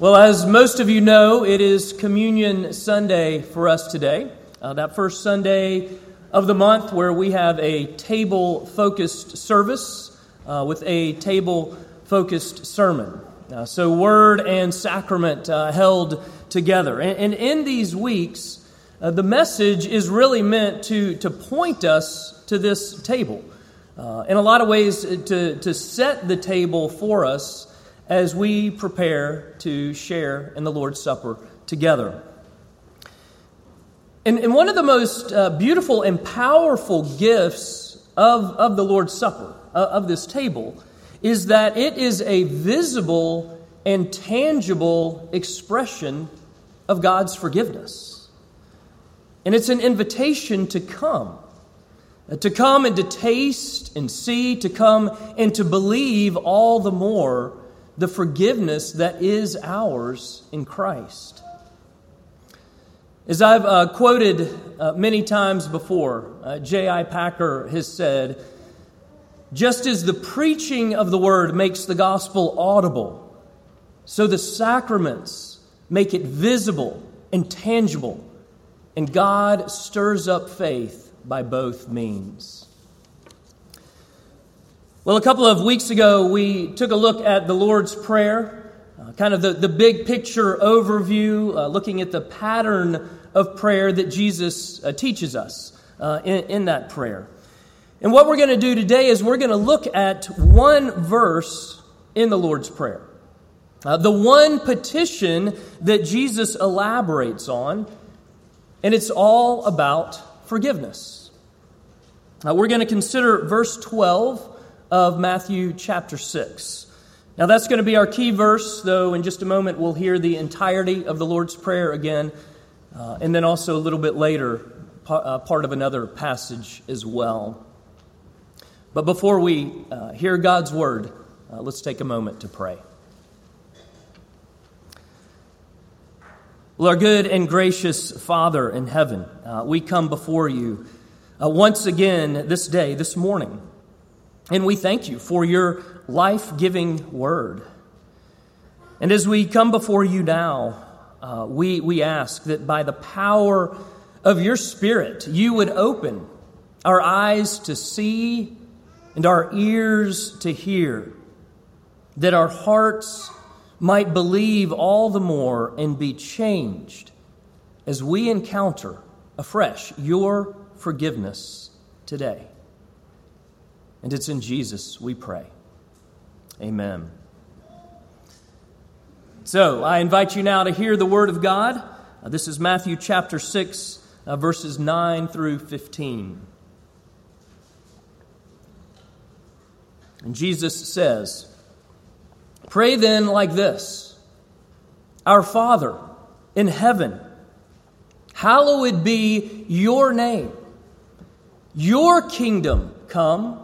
Well, as most of you know, it is Communion Sunday for us today. Uh, that first Sunday of the month where we have a table focused service uh, with a table focused sermon. Uh, so, word and sacrament uh, held together. And, and, in these weeks, uh, the message is really meant to, to point us to this table. Uh, in a lot of ways, to, to set the table for us as we prepare to share in the Lord's Supper together. And, and one of the most uh, beautiful and powerful gifts of, of the Lord's Supper, uh, of this table, is that it is a visible and tangible expression of God's forgiveness. And it's an invitation to come, uh, to come and to taste and see, to come and to believe all the more the forgiveness that is ours in Christ. As I've uh, quoted uh, many times before, uh, J.I. Packer has said, just as the preaching of the word makes the gospel audible, so the sacraments make it visible and tangible, and God stirs up faith by both means. Well, a couple of weeks ago, we took a look at the Lord's Prayer, uh, kind of the, the big picture overview, uh, looking at the pattern of prayer that Jesus uh, teaches us uh, in, in that prayer. And what we're going to do today is we're going to look at one verse in the Lord's Prayer. Uh, the one petition that Jesus elaborates on, and it's all about forgiveness. We're going to consider verse 12 of Matthew chapter 6. Now, that's going to be our key verse, though, in just a moment we'll hear the entirety of the Lord's Prayer again, uh, and then also a little bit later, uh, part of another passage as well. But before we uh, hear God's word, uh, let's take a moment to pray. Well, our good and gracious Father in heaven, uh, we come before you uh, once again this day, this morning. And we thank you for your life giving word. And as we come before you now, uh, we, we ask that by the power of your Spirit, you would open our eyes to see and our ears to hear, that our hearts might believe all the more and be changed as we encounter afresh your forgiveness today. And it's in Jesus we pray. Amen. So I invite you now to hear the Word of God. Uh, this is Matthew chapter 6, uh, verses 9 through 15. And Jesus says, Pray then like this Our Father in heaven, hallowed be your name. Your kingdom come.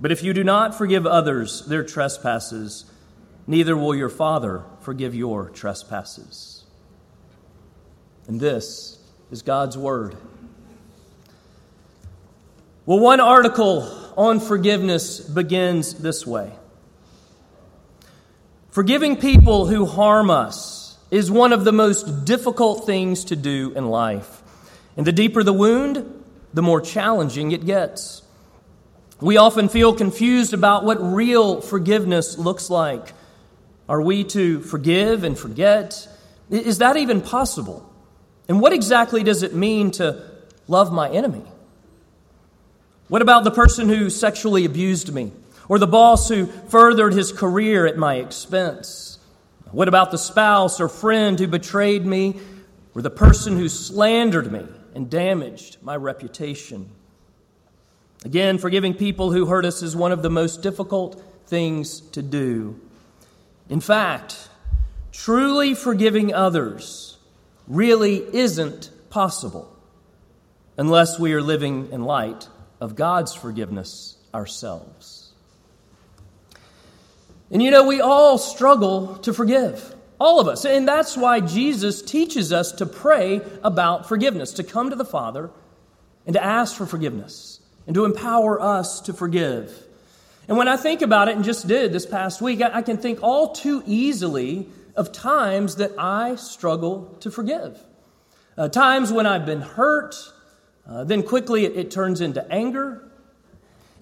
But if you do not forgive others their trespasses, neither will your Father forgive your trespasses. And this is God's Word. Well, one article on forgiveness begins this way Forgiving people who harm us is one of the most difficult things to do in life. And the deeper the wound, the more challenging it gets. We often feel confused about what real forgiveness looks like. Are we to forgive and forget? Is that even possible? And what exactly does it mean to love my enemy? What about the person who sexually abused me? Or the boss who furthered his career at my expense? What about the spouse or friend who betrayed me? Or the person who slandered me and damaged my reputation? Again, forgiving people who hurt us is one of the most difficult things to do. In fact, truly forgiving others really isn't possible unless we are living in light of God's forgiveness ourselves. And you know, we all struggle to forgive. All of us. And that's why Jesus teaches us to pray about forgiveness, to come to the Father and to ask for forgiveness and to empower us to forgive. And when I think about it, and just did this past week, I, can think all too easily of times that I struggle to forgive. Uh, times when I've been hurt, uh, then quickly it, it turns into anger.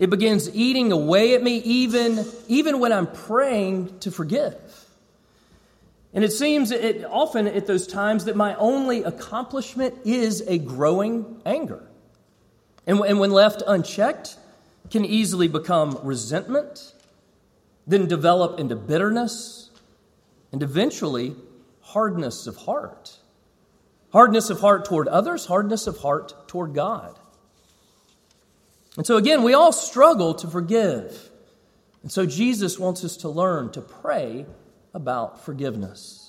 It begins eating away at me, even, even when I'm praying to forgive. And it seems it, often at those times that my only accomplishment is a growing anger. And, and when left unchecked, can easily become resentment, then develop into bitterness, and eventually hardness of heart. Hardness of heart toward others, hardness of heart toward God. And so, again, we all struggle to forgive. And so, Jesus wants us to learn to pray about forgiveness.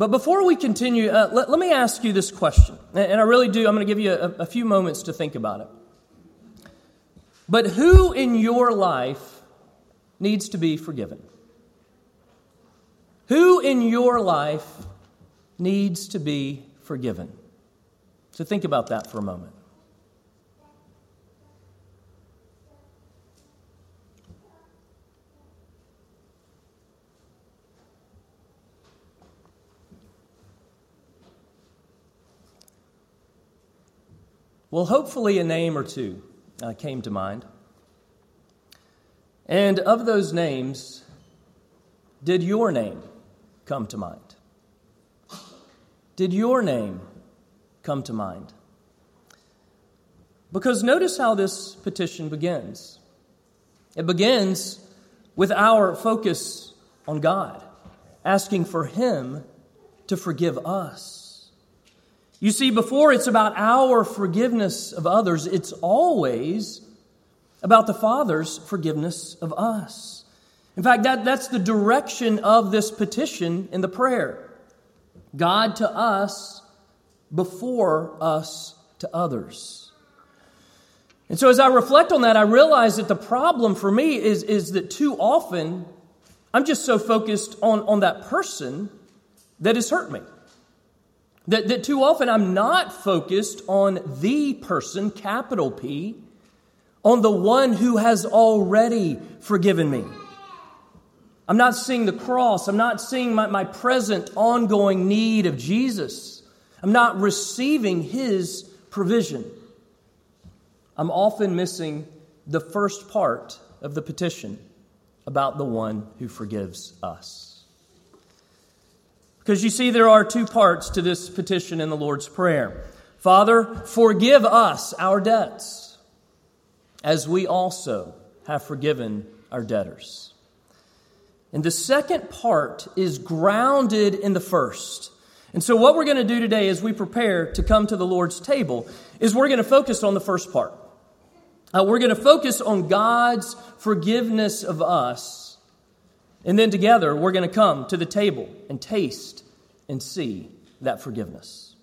But before we continue, uh, let, let, me ask you this question. And I really do, I'm going to give you a, a few moments to think about it. But who in your life needs to be forgiven? Who in your life needs to be forgiven? So think about that for a moment. Well, hopefully, a name or two uh, came to mind. And of those names, did your name come to mind? Did your name come to mind? Because notice how this petition begins. It begins with our focus on God, asking for Him to forgive us. You see, before it's about our forgiveness of others, it's always about the Father's forgiveness of us. In fact, that, that's the direction of this petition in the prayer God to us before us to others. And so, as I reflect on that, I realize that the problem for me is, is that too often I'm just so focused on, on that person that has hurt me. That, that too often I'm not focused on the person, capital P, on the one who has already forgiven me. I'm not seeing the cross. I'm not seeing my, my present ongoing need of Jesus. I'm not receiving his provision. I'm often missing the first part of the petition about the one who forgives us. Because you see, there are two parts to this petition in the Lord's Prayer. Father, forgive us our debts, as we also have forgiven our debtors. And the second part is grounded in the first. And so, what we're going to do today as we prepare to come to the Lord's table is we're going to focus on the first part. Uh, we're going to focus on God's forgiveness of us and then together, we're going to come to the table and taste and see that forgiveness.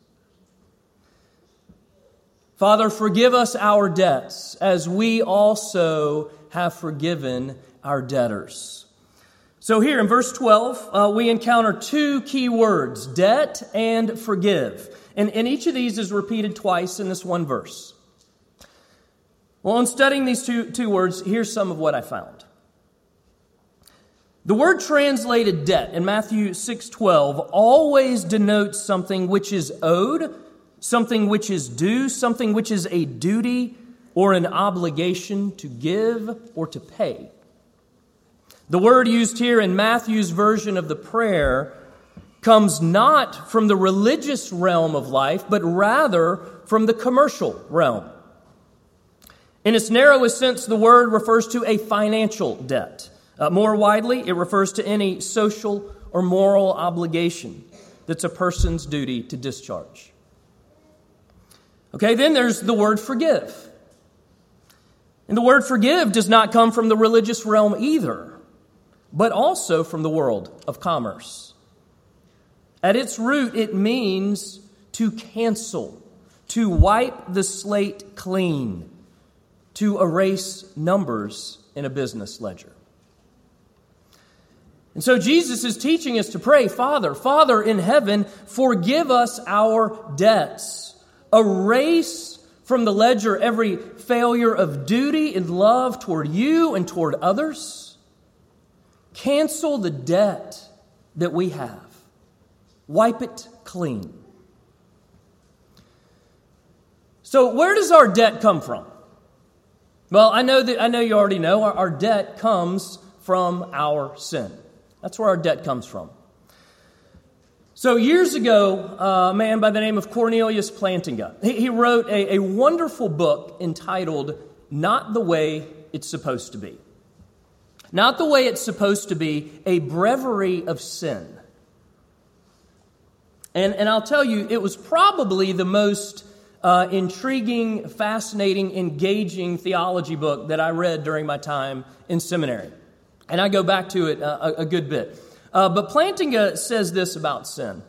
Father, forgive us our debts as we also have forgiven our debtors. So, here in verse 12, uh, we encounter two key words debt and forgive. And, and each of these is repeated twice in this one verse. Well, in studying these two, two words, here's some of what I found. The word translated debt in Matthew 6:12 always denotes something which is owed, something which is due, something which is a duty or an obligation to give or to pay. The word used here in Matthew's version of the prayer comes not from the religious realm of life, but rather from the commercial realm. In its narrowest sense, the word refers to a financial debt. Uh, more widely, it refers to any social or moral obligation that's a person's duty to discharge. Okay, then there's the word forgive. And the word forgive does not come from the religious realm either. but also from the world of commerce. At its root, it means to cancel, to wipe the slate clean, to erase numbers in a business ledger. And so Jesus is teaching us to pray, Father, Father in heaven, forgive us our debts. Erase from the ledger every failure of duty and love toward you and toward others. Cancel the debt that we have. Wipe it clean. So, where does our debt come from? Well, I know that I know you already know our, our debt comes from our sin. That's where our debt comes from. So, years ago, a man by the name of Cornelius Plantinga, he, wrote a, a wonderful book entitled Not the Way It's Supposed to Be. Not the way it's supposed to be, a breviary of sin. And, and I'll tell you, it was probably the most uh, intriguing, fascinating, engaging theology book that I read during my time in seminary. And I go back to it uh, a, a good bit. Uh, but Plantinga says this about sin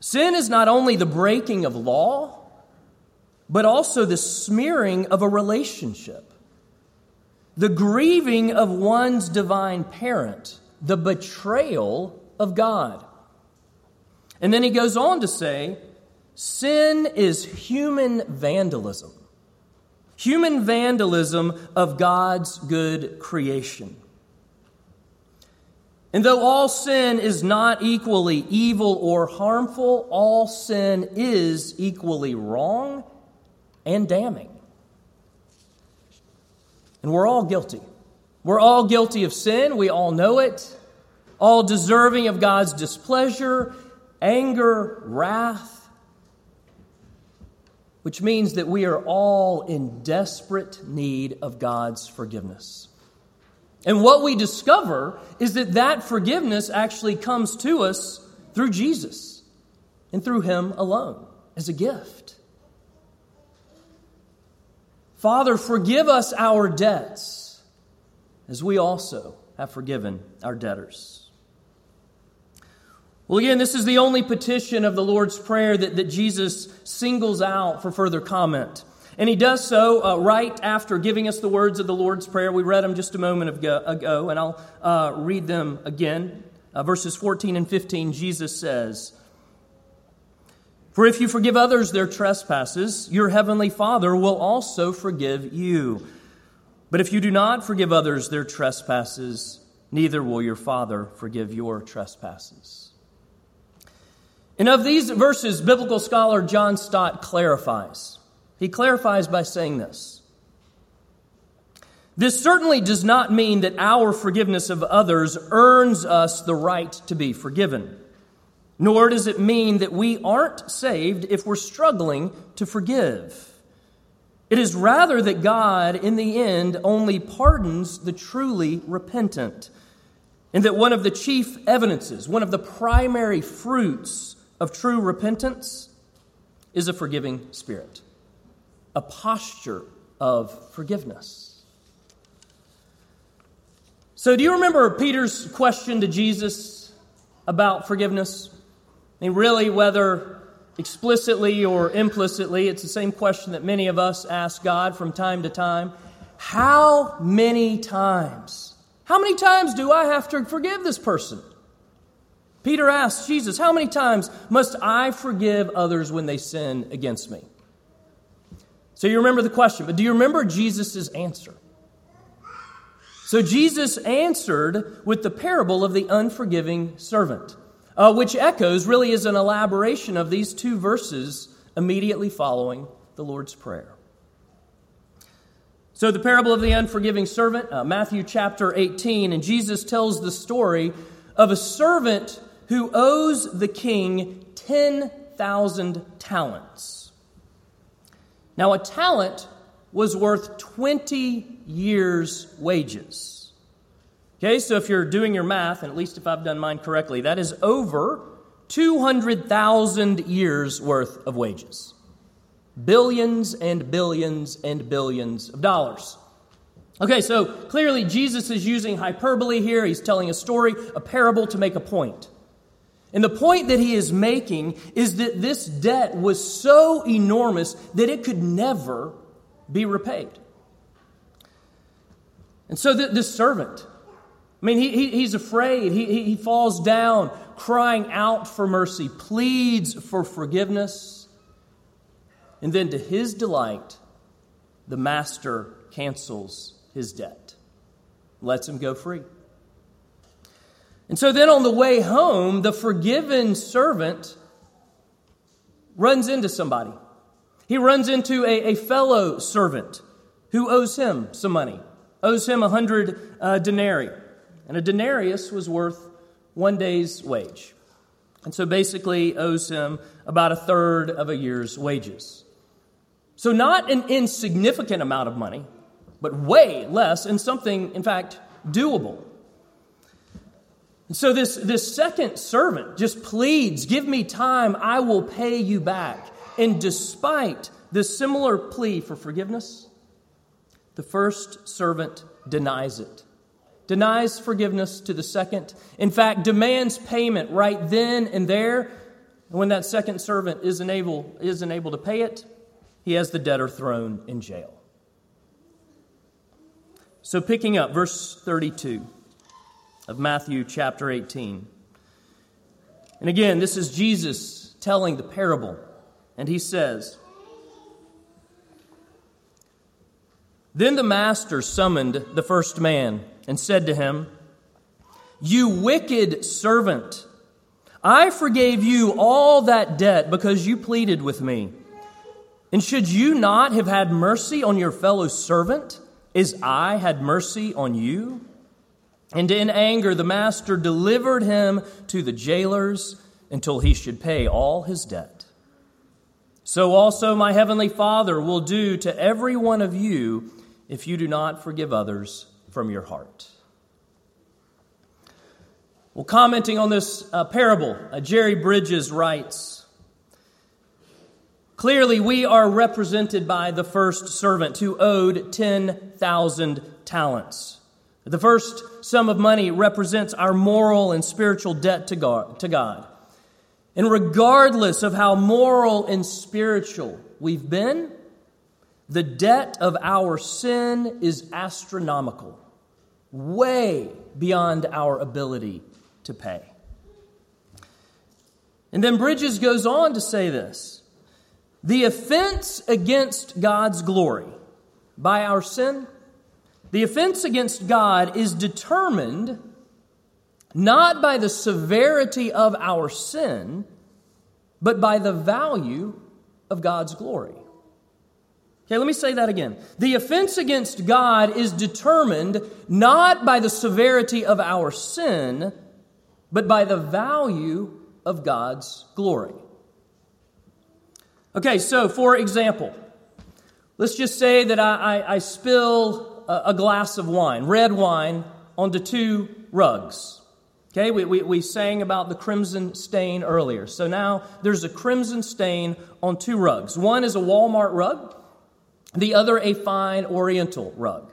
Sin is not only the breaking of law, but also the smearing of a relationship, the grieving of one's divine parent, the betrayal of God. And then he goes on to say, sin is human vandalism. Human vandalism of God's good creation. And though all sin is not equally evil or harmful, all sin is equally wrong and damning. And we're all guilty. We're all guilty of sin. We all know it. All deserving of God's displeasure, anger, wrath which means that we are all in desperate need of God's forgiveness. And what we discover is that that forgiveness actually comes to us through Jesus and through Him alone as a gift. Father, forgive us our debts as we also have forgiven our debtors. Well, again, this is the only petition of the Lord's Prayer that, that Jesus singles out for further comment. And he does so uh, right after giving us the words of the Lord's Prayer. We read them just a moment ago, and I'll uh, read them again. Uh, verses 14 and 15, Jesus says, For if you forgive others their trespasses, your heavenly Father will also forgive you. But if you do not forgive others their trespasses, neither will your Father forgive your trespasses. And of these verses, biblical scholar John Stott clarifies. He clarifies by saying this This certainly does not mean that our forgiveness of others earns us the right to be forgiven, nor does it mean that we aren't saved if we're struggling to forgive. It is rather that God, in the end, only pardons the truly repentant, and that one of the chief evidences, one of the primary fruits of true repentance is a forgiving spirit, a posture of forgiveness. So, do you remember Peter's question to Jesus about forgiveness? I mean, really, whether explicitly or implicitly, it's the same question that many of us ask God from time to time. How many times? How many times do I have to forgive this person? Peter asks Jesus, How many times must I forgive others when they sin against me? So you remember the question, but do you remember Jesus' answer? So Jesus answered with the parable of the unforgiving servant, uh, which echoes, really is an elaboration of these two verses immediately following the Lord's Prayer. So, the parable of the unforgiving servant, uh, Matthew chapter 18, and Jesus tells the story of a servant who owes the king 10,000 talents. Now, a talent was worth 20 years' wages. Okay, so if you're doing your math, and at least if I've done mine correctly, that is over 200,000 years worth of wages. Billions and billions and billions of dollars. Okay, so clearly Jesus is using hyperbole here. He's telling a story, a parable to make a point. And the point that he is making is that this debt was so enormous that it could never be repaid. And so this servant, I mean, he, he, he's afraid. He, he falls down, crying out for mercy, pleads for forgiveness. And then, to his delight, the master cancels his debt, lets him go free. And so then on the way home, the forgiven servant runs into somebody. He runs into a, a fellow servant who owes him some money, owes him a hundred uh, denarii. And a denarius was worth one day's wage. And so basically owes him about a third of a year's wages. So, not an insignificant amount of money, but way less, and something, in fact, doable. And so this, this second servant just pleads, Give me time, I will pay you back. And despite this similar plea for forgiveness, the first servant denies it. Denies forgiveness to the second. In fact, demands payment right then and there. And when that second servant isn't able, isn't able to pay it, he has the debtor thrown in jail. So, picking up verse 32 of Matthew chapter 18. And again, this is Jesus telling the parable. And he says, Then the master summoned the first man and said to him, You wicked servant, I forgave you all that debt because you pleaded with me. And should you not have had mercy on your fellow servant as I had mercy on you? And in anger, the master delivered him to the jailers until he should pay all his debt. So also my heavenly Father will do to every one of you if you do not forgive others from your heart. Well, commenting on this uh, parable, uh, Jerry Bridges writes Clearly, we are represented by the first servant who owed 10,000 talents. The first sum of money represents our moral and spiritual debt to God. And regardless of how moral and spiritual we've been, the debt of our sin is astronomical, way beyond our ability to pay. And then Bridges goes on to say this the offense against God's glory by our sin the offense against God is determined not by the severity of our sin, but by the value of God's glory. Okay, let me say that again. The offense against God is determined not by the severity of our sin, but by the value of God's glory. Okay, so for example, let's just say that I, I, I spill a glass of wine, red wine, onto two rugs. Okay, we, we, we sang about the crimson stain earlier. So now there's a crimson stain on two rugs. One is a Walmart rug, the other a fine oriental rug.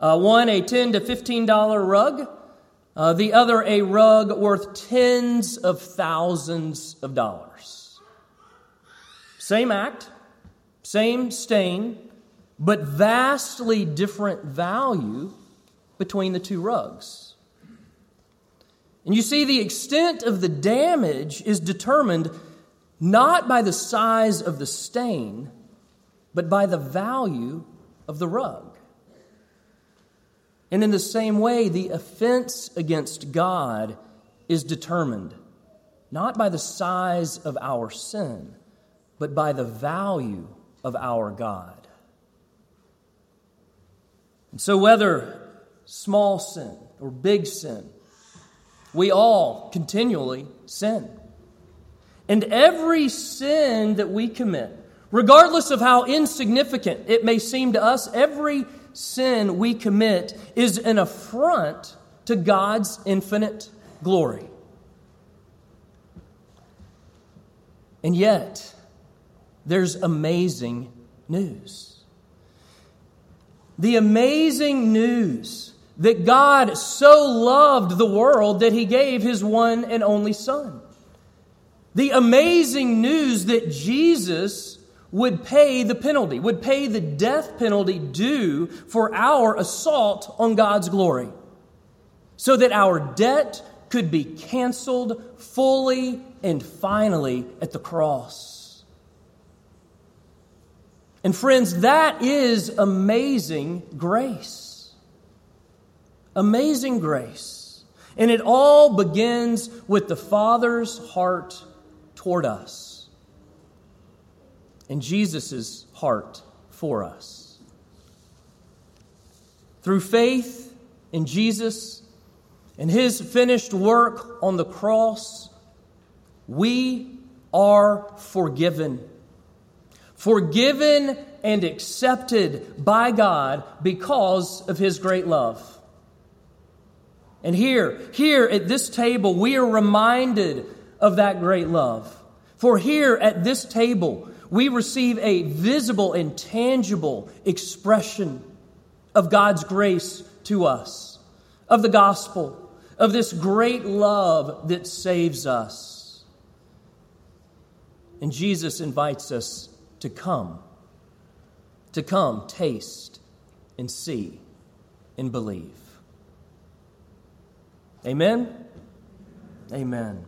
Uh, one a 10 to $15 rug, uh, the other a rug worth tens of thousands of dollars. Same act, same stain, but vastly different value between the two rugs. And you see, the extent of the damage is determined not by the size of the stain, but by the value of the rug. And in the same way, the offense against God is determined not by the size of our sin, but by the value of our God. And so, whether small sin or big sin, we all continually sin. And every sin that we commit, regardless of how insignificant it may seem to us, every sin we commit is an affront to God's infinite glory. And yet, there's amazing news. The amazing news that God so loved the world that he gave his one and only Son. The amazing news that Jesus would pay the penalty, would pay the death penalty due for our assault on God's glory, so that our debt could be canceled fully and finally at the cross. And friends, that is amazing grace. Amazing grace. And it all begins with the Father's heart toward us and Jesus' heart for us. Through faith in Jesus and his finished work on the cross, we are forgiven. Forgiven and accepted by God because of his great love. And here, here at this table, we are reminded of that great love. For here at this table, we receive a visible and tangible expression of God's grace to us, of the gospel, of this great love that saves us. And Jesus invites us to come, to come, taste, and see, and believe. Amen? Amen.